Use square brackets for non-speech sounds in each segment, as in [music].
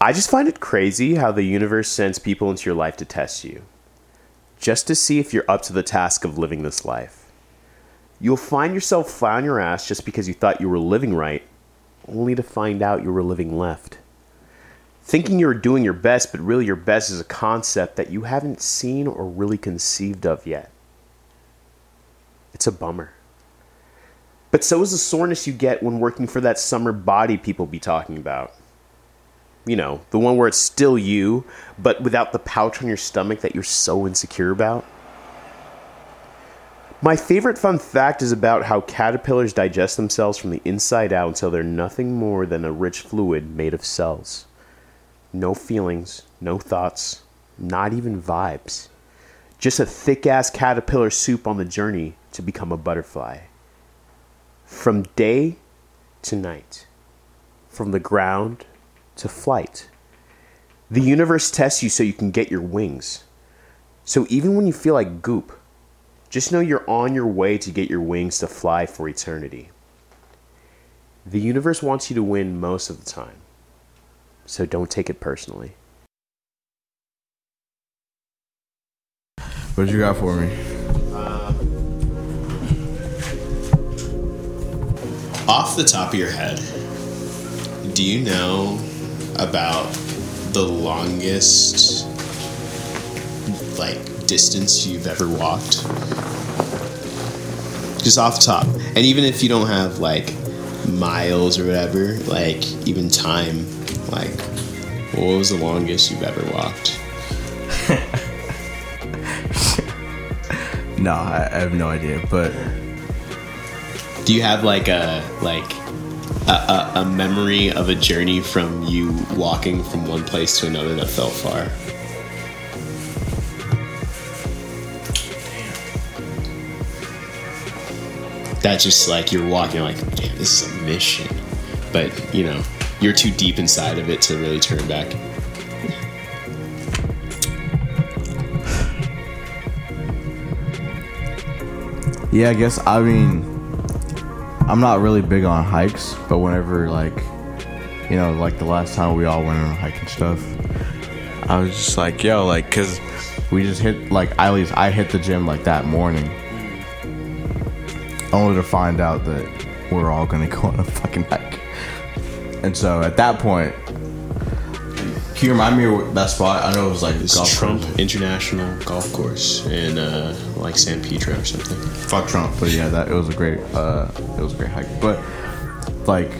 I just find it crazy how the universe sends people into your life to test you, just to see if you're up to the task of living this life. You'll find yourself flat on your ass just because you thought you were living right, only to find out you were living left. Thinking you were doing your best, but really your best is a concept that you haven't seen or really conceived of yet. It's a bummer. But so is the soreness you get when working for that summer body people be talking about. You know, the one where it's still you, but without the pouch on your stomach that you're so insecure about. My favorite fun fact is about how caterpillars digest themselves from the inside out until they're nothing more than a rich fluid made of cells. No feelings, no thoughts, not even vibes. Just a thick ass caterpillar soup on the journey to become a butterfly. From day to night, from the ground to flight. The universe tests you so you can get your wings. So even when you feel like goop, just know you're on your way to get your wings to fly for eternity. The universe wants you to win most of the time, so don't take it personally. What you got for me? Off the top of your head, do you know about the longest like distance you've ever walked? Just off the top. And even if you don't have like miles or whatever, like even time, like what was the longest you've ever walked? [laughs] No, I, I have no idea. But Do you have like a like a, a, a memory of a journey from you walking from one place to another that felt far? That just like you're walking like, damn, this is a mission. But you know, you're too deep inside of it to really turn back. yeah, I guess I mean I'm not really big on hikes, but whenever like you know, like the last time we all went on a hike and stuff, I was just like, yo, like, cause we just hit like at least I hit the gym like that morning, only to find out that we're all gonna [laughs] go on a fucking hike. And so at that point, can you remind me of that spot? I know it was like It's golf Trump course. International Golf Course in uh, like San Pedro or something. fuck Trump, but yeah, that it was a great, uh, it was a great hike. But like,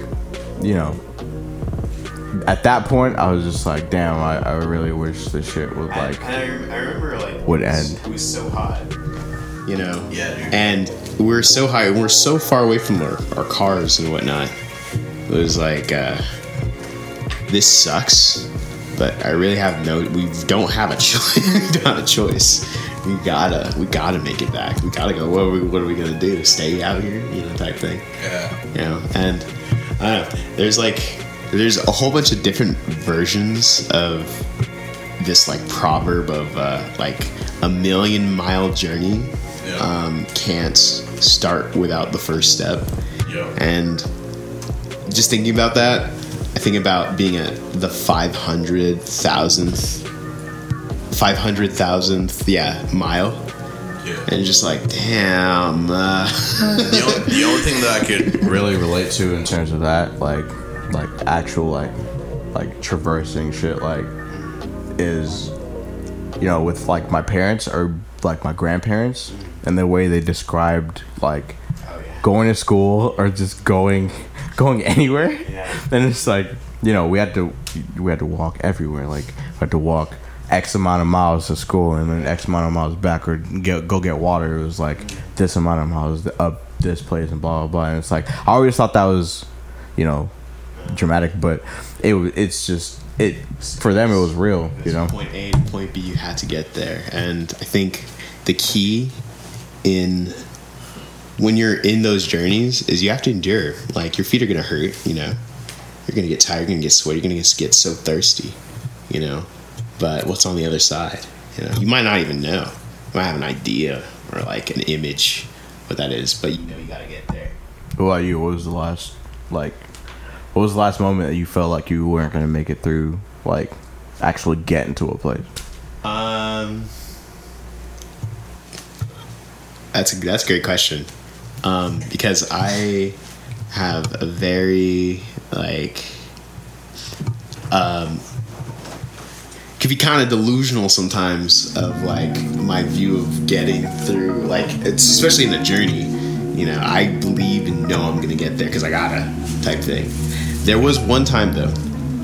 you know, at that point, I was just like, damn, I, I really wish this shit would like. I, I remember like Would end. It was so hot, you know. Yeah, dude. And we were so high, and we're so far away from our, our cars and whatnot. It was like, uh, this sucks, but I really have no. We don't have a [laughs] choice. we don't have a choice. We gotta, we gotta make it back. We gotta go. What are we, what are we gonna do stay out here? You know, type thing Yeah. you know and i don't know there's like there's a whole bunch of different versions of this like proverb of uh, like a million mile journey Yeah. um, can't start without the first step Yeah. and just thinking about that i think about being at the 500000th 500000th yeah mile. Yeah. and just like damn uh, the, only, the only thing that I could [laughs] really relate to in terms of that, like, like actual like, like traversing shit, like, is, you know, with like my parents or like my grandparents and the way they described like going to school or just going, going anywhere. And it's like, you know, we had to, we had to walk everywhere. Like, we had to walk. X amount of miles to school and then X amount of miles back or get, go get water. It was like this amount of miles up this place and blah blah blah. And it's like I always thought that was, you know, dramatic, but it it's just it for them it was real. You know, point A point B, you had to get there. And I think the key in when you're in those journeys is you have to endure. Like your feet are gonna hurt, you know. You're gonna get tired, you're gonna get sweaty, you're gonna get get so thirsty, you know. But what's on the other side? You know, you might not even know. I have an idea or like an image what that is, but you know you gotta get there. What about you? What was the last like? What was the last moment that you felt like you weren't gonna make it through? Like, actually get into a place. Um, that's a, that's a great question. Um, because I have a very like um can be kind of delusional sometimes of like my view of getting through like it's especially in a journey you know i believe and know i'm gonna get there because i gotta type thing. There was one time though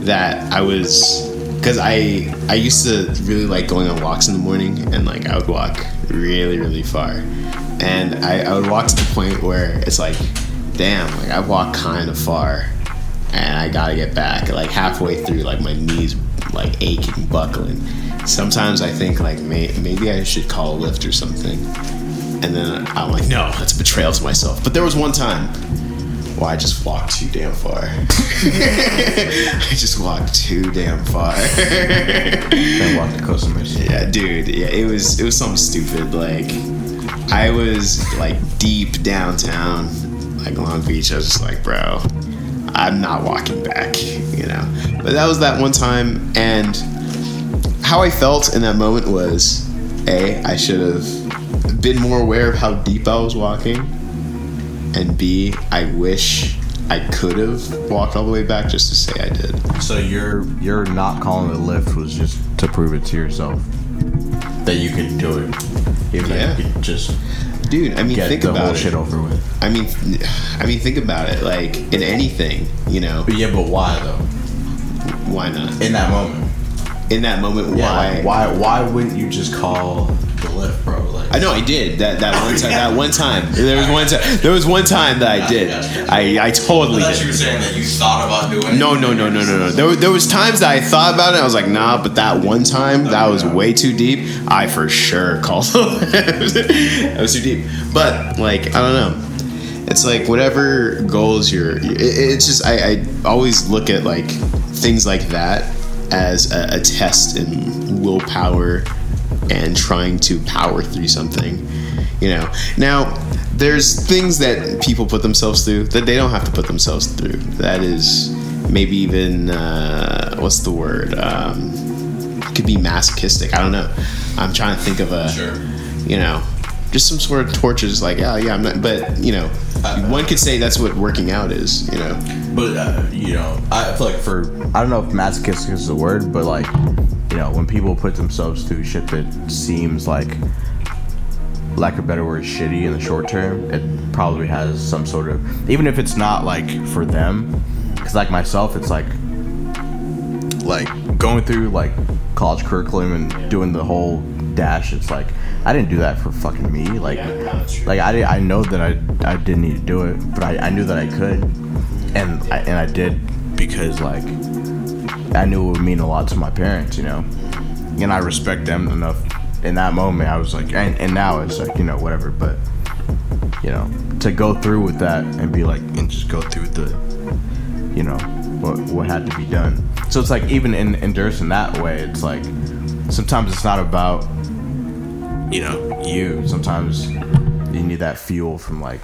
that i was because i i used to really like going on walks in the morning and like i would walk really really far and i, I would walk to the point where it's like damn like i walked kind of far and I gotta get back. Like halfway through, like my knees like aching, buckling. Sometimes I think like may- maybe I should call a Lyft or something, and then I'm like, no, that's a betrayal to myself. But there was one time where I just walked too damn far. [laughs] I just walked too damn far. And walk to Costa [laughs] Mesa. Yeah, dude. Yeah, it was it was something stupid. Like I was like deep downtown, like Long Beach. I was just like, bro, I'm not walking back, you know. But that was that one time, and how I felt in that moment was, a, I should have been more aware of how deep I was walking, and b, I wish I could have walked all the way back just to say I did. So your your not calling the Lyft was just to prove it to yourself that you could do it, even Yeah. you could just Dude, I mean, get think the about whole it. shit over with. I mean, I mean, think about it. Like in anything, you know, But yeah, but why though? why not? In that moment, In that moment, yeah, why? like, why why wouldn't you just call the Lyft, bro? I know I did that. That one time. That one time. There was one time. There was one time that I did. I I totally did. You were saying that you thought about doing it. No, no, no, no, no, no. There, were- there was times that I thought about it. I was like, nah. But that one time, that was way too deep. I for sure called. [laughs] that was too deep. But like, I don't know. It's like whatever goals you're. It, it's just I, I always look at like things like that as a, a test in willpower and trying to power through something. You know. Now, there's things that people put themselves through that they don't have to put themselves through. That is maybe even uh, what's the word? Um, could be masochistic. I don't know. I'm trying to think of a, Sure. you know, just some sort of torches. Like, oh yeah, I'm not. But you know, one could say that's what working out is. You know, But uh, you know, I feel like for I don't know if masochistic is the word, but like you know, when people put themselves through shit that seems like lack of better word, shitty in the short term, it probably has some sort of even if it's not like for them, because like myself, it's like like going through like college curriculum and doing the whole dash. It's like I didn't do that for fucking me. Like like I, did, I know that I I didn't need to do it, but I, I knew that I could, and I, and I did because like I knew it would mean a lot to my parents, you know, and I respect them enough. In that moment, I was like, and, and now it's like you know whatever, but you know to go through with that and be like and just go through the you know what what had to be done. So it's like even in endurance in that way, it's like sometimes it's not about you know you. Sometimes you need that fuel from like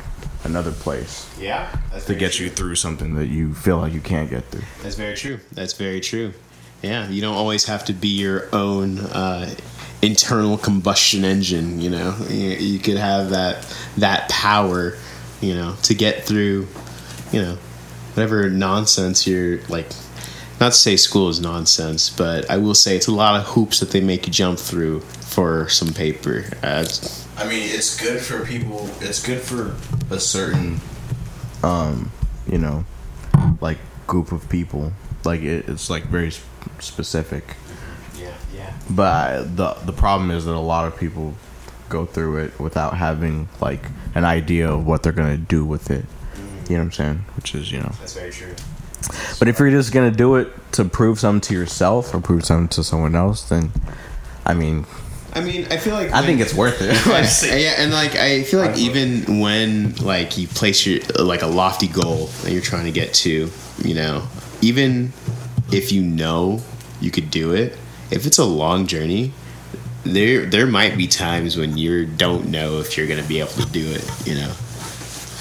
another place yeah, that's to get you through something that you feel like you can't get through. That's very true. That's very true. Yeah, you don't always have to be your own uh, internal combustion engine. You know, you, you could have that that power. You know, to get through. You know, whatever nonsense you're like. Not to say school is nonsense, but I will say it's a lot of hoops that they make you jump through for some paper. Uh, I mean, it's good for people. It's good for a certain, um, you know, like group of people. Like it, it's like very specific. yeah, yeah. But I, the the problem is that a lot of people go through it without having like an idea of what they're gonna do with it. You know what I'm saying? Which is you know. That's very true. But if you're just gonna do it to prove something to yourself or prove something to someone else, then I mean, I mean, I feel like I think it's worth it. [laughs] yeah, yeah, and like I feel like even when like you place your like a lofty goal that you're trying to get to, you know, even if you know you could do it, if it's a long journey, there there might be times when you don't know if you're gonna be able to do it, you know.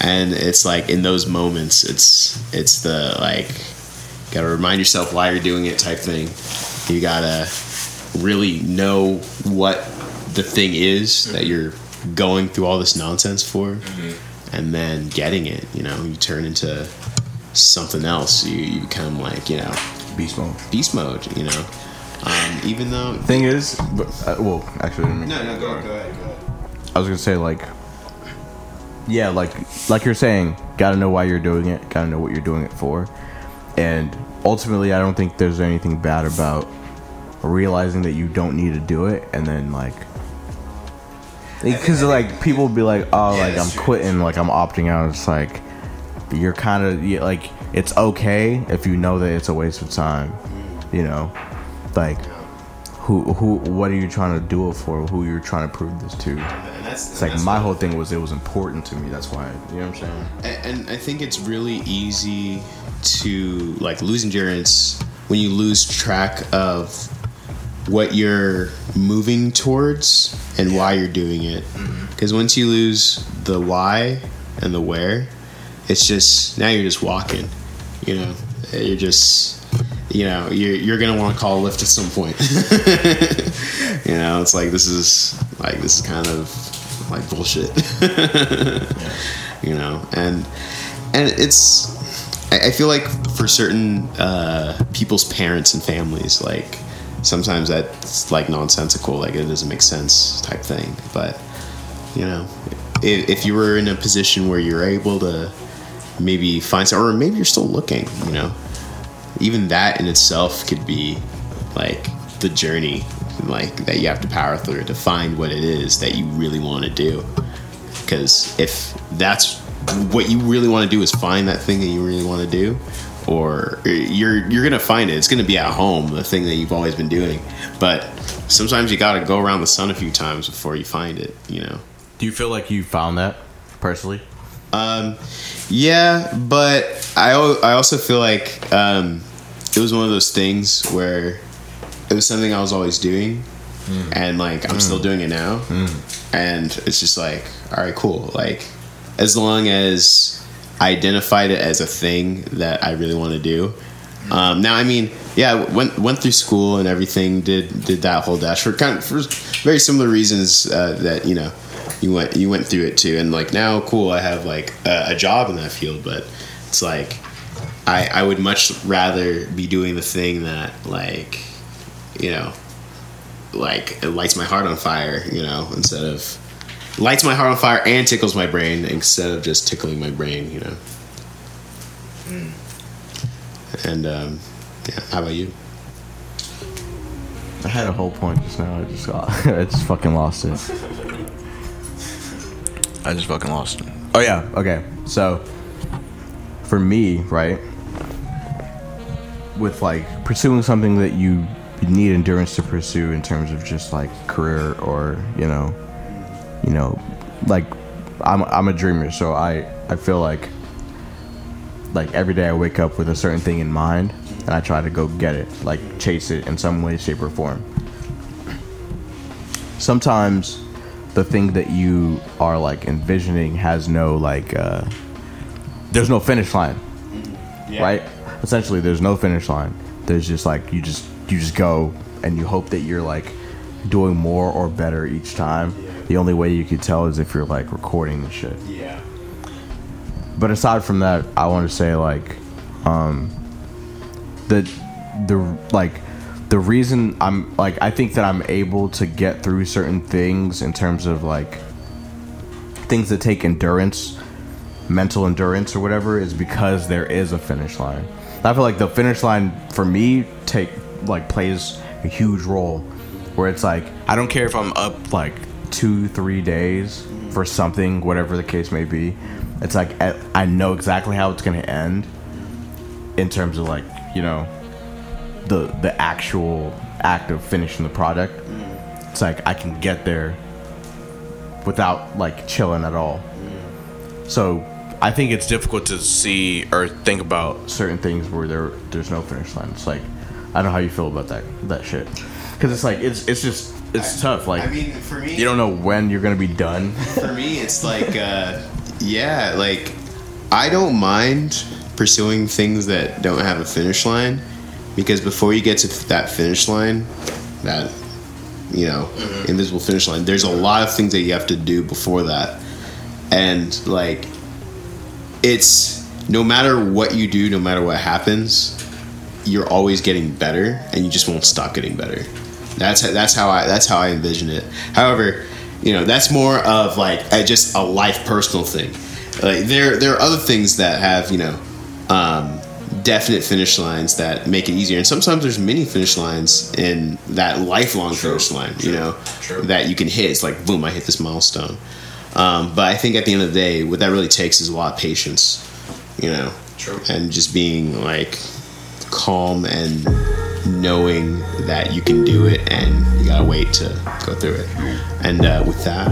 And it's like in those moments, it's it's the like gotta remind yourself why you're doing it type thing. You gotta really know what the thing is that you're going through all this nonsense for, and then getting it. You know, you turn into something else. You you become like you know Beast mode. beast mode. You know, um, even though Thing is, but, uh, well, actually, no no go go ahead go ahead. I was gonna say like, yeah, like like you're saying, gotta know why you're doing it, gotta know what you're doing it for, and ultimately, I don't think there's anything bad about realizing that you don't need to do it, and then like, because like people be like, oh, like I'm true. quitting, like I'm opting out. It's like you're kind of like it's okay if you know that it's a waste of time, you know, like. Who, who, what are you trying to do it for? Who you're trying to prove this to? That's, It's like my whole thing was it was important to me. That's why, you know what I'm saying? and, and I think it's really easy to like lose endurance when you lose track of what you're moving towards and why you're doing it. Because once you lose the why and the where, it's just now you're just walking. You know, you're just you know you're you're gonna want to call a Lyft at some point. [laughs] you know, it's like this is like this is kind of like bullshit. [laughs] You know, and and it's I, I feel like for certain uh, people's parents and families, like sometimes that's like nonsensical, like it doesn't make sense type thing. But you know, if, if you were in a position where you're able to maybe find some, or maybe you're still looking, you know, even that in itself could be like the journey, like that you have to power through to find what it is that you really want to do. Because if that's what you really want to do is find that thing that you really want to do, or you're you're gonna find it. It's gonna be at home, the thing that you've always been doing. But sometimes you gotta go around the sun a few times before you find it. You know. Do you feel like you found that personally? Um, yeah, but I I also feel like um, it was one of those things where it was something I was always doing, and like I'm still doing it now, and it's just like all right, cool. Like as long as identified it as a thing that I really want to do. Um, now, I mean, yeah, went went through school and everything. Did did that whole dash for kind of for very similar reasons uh, that you know you went you went through it too. And like now, cool, I have like a, a job in that field, but it's like I I would much rather be doing the thing that like you know like it lights my heart on fire, you know, instead of lights my heart on fire and tickles my brain instead of just tickling my brain, you know. And um, yeah, how about you? I had a whole point just now. I just got, [laughs] I just fucking lost it. I just fucking lost it. Oh yeah. Okay. So for me, right, with like pursuing something that you need endurance to pursue in terms of just like career or you know, you know, like I'm I'm a dreamer, so I I feel like like every day I wake up with a certain thing in mind and I try to go get it, like chase it in some way, shape, or form. Sometimes the thing that you are like envisioning has no like uh there's no finish line. Right? Essentially there's no finish line. There's just like you just you just go and you hope that you're like doing more or better each time. The only way you could tell is if you're like recording the shit Yeah. but aside from that, I want to say like, um, the the like the reason I'm like I think that I'm able to get through certain things in terms of like things that take endurance, mental endurance or whatever, is because there is a finish line. I feel like the finish line for me take like plays a huge role where it's like I don't care if I'm up like two, three days for something, whatever the case may be. It's like I know exactly how it's gonna end in terms of like you know the the actual act of finishing the product. It's like I can get there without like chilling at all. So I think it's difficult to see or think about certain things where there there's no finish line. It's like I don't know how you feel about that that shit because it's like it's it's just it's tough. Like I mean, for me, you don't know when you're gonna be done. for me, it's like, uh, yeah, like I don't mind pursuing things that don't have a finish line because before you get to that finish line, that you know, invisible finish line, there's a lot of things that you have to do before that, and like it's no matter what you do, no matter what happens, you're always getting better, and you just won't stop getting better. That's how, that's how I that's how I envision it. However, you know that's more of like a, just a life personal thing. Like there there are other things that have you know um, definite finish lines that make it easier, and sometimes there's many finish lines in that lifelong finish line. You know true. that you can hit. It's like boom, I hit this milestone. Um, but I think at the end of the day, what that really takes is a lot of patience. You know, True. and just being like calm and knowing that you can do it and you gotta wait to go through it. And uh, with that,